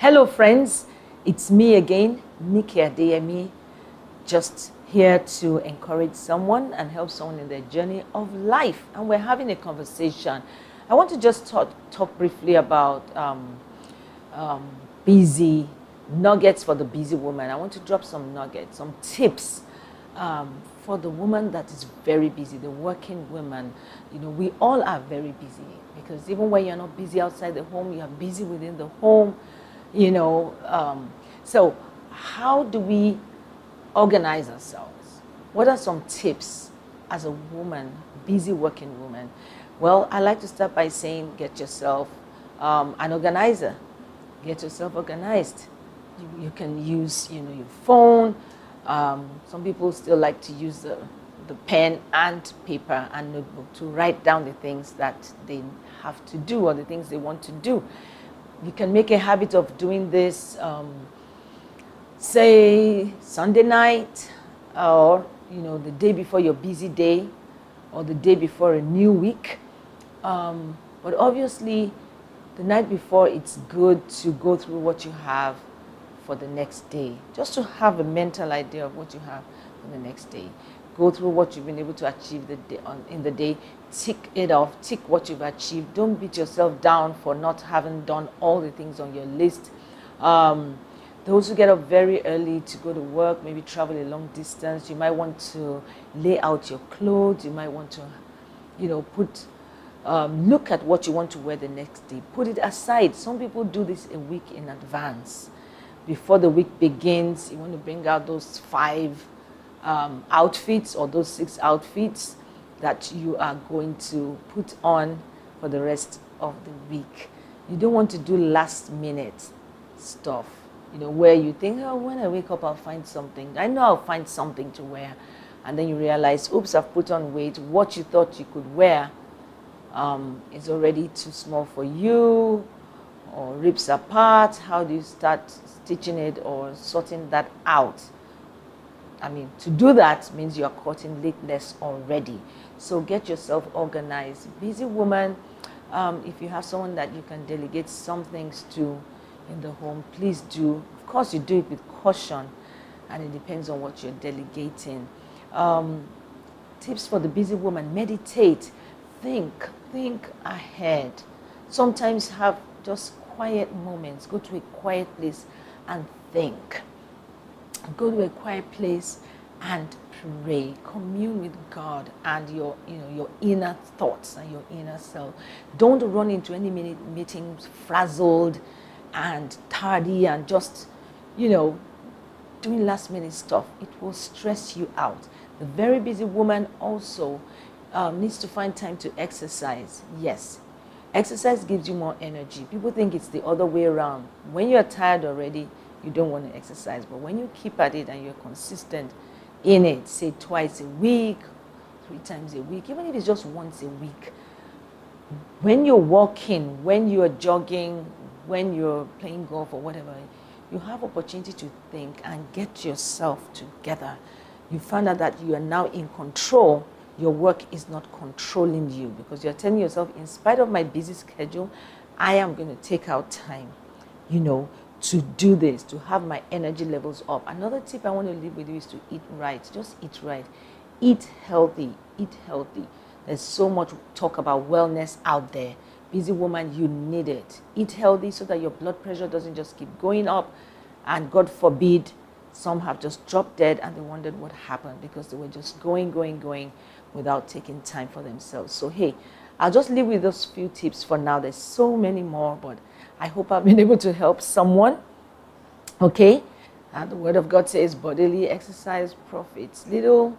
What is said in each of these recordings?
Hello, friends. It's me again, Nikki Adeyemi, just here to encourage someone and help someone in their journey of life. And we're having a conversation. I want to just talk, talk briefly about um, um, busy nuggets for the busy woman. I want to drop some nuggets, some tips um, for the woman that is very busy, the working woman. You know, we all are very busy because even when you're not busy outside the home, you are busy within the home you know. Um, so, how do we organize ourselves? What are some tips as a woman, busy working woman? Well, I like to start by saying get yourself um, an organizer. Get yourself organized. You, you, can use, you know, your phone. Um, some people still like to use the, the pen and paper and notebook to write down the things that they have to do or the things they want to do you can make a habit of doing this, um, say Sunday night, or you know the day before your busy day, or the day before a new week. Um, but obviously, the night before, it's good to go through what you have for the next day, just to have a mental idea of what you have for the next day. Go through what you've been able to achieve the day, on, in the day, tick it off, tick what you've achieved. Don't beat yourself down for not having done all the things on your list. Um, those who get up very early to go to work, maybe travel a long distance, you might want to lay out your clothes. You might want to, you know, put, um, look at what you want to wear the next day. Put it aside. Some people do this a week in advance. Before the week begins, you want to bring out those five um, outfits or those six outfits that you are going to put on for the rest of the week. You don't want to do last minute stuff, you know, where you think, oh, when I wake up, I'll find something. I know I'll find something to wear. And then you realize, oops, I've put on weight. What you thought you could wear um, is already too small for you or rips apart. How do you start stitching it or sorting that out? I mean, to do that means you're caught cutting lateness already. So get yourself organized. Busy woman, um, if you have someone that you can delegate some things to in the home, please do. Of course, you do it with caution, and it depends on what you're delegating. Um, tips for the busy woman meditate, think, think ahead. Sometimes have just quiet moments. Go to a quiet place and think go to a quiet place and pray. Commune with god and your you know your inner thoughts and your inner self. Don't run into any minute meetings frazzled and tardy and just you know doing last minute stuff. It will stress you out. The very busy woman also um, needs to find time to exercise. Yes. Exercise gives you more energy. People think it's the other way around. When you're tired already you don't want to exercise. But when you keep at it and you're consistent in it, say twice a week, three times a week, even if it's just once a week, when you're walking, when you're jogging, when you're playing golf or whatever, you have opportunity to think and get yourself together. You find out that you are now in control. Your work is not controlling you because you're telling yourself, in spite of my busy schedule, I am going to take out time, you know, to do this, to have my energy levels up. Another tip I want to leave with you is to eat right. Just eat right. Eat healthy. Eat healthy. There's so much talk about wellness out there. Busy woman, you need it. Eat healthy so that your blood pressure doesn't just keep going up. And God forbid, some have just dropped dead and they wondered what happened because they were just going, going, going without taking time for themselves. So, hey, I'll just leave with those few tips for now. There's so many more, but I hope I've been able to help someone. Okay? And the Word of God says bodily exercise profits little,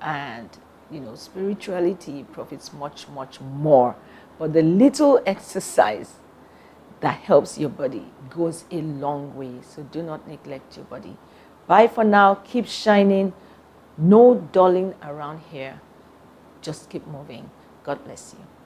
and you know, spirituality profits much, much more. But the little exercise that helps your body goes a long way. So do not neglect your body. Bye for now. Keep shining. No dulling around here. Just keep moving. God bless you.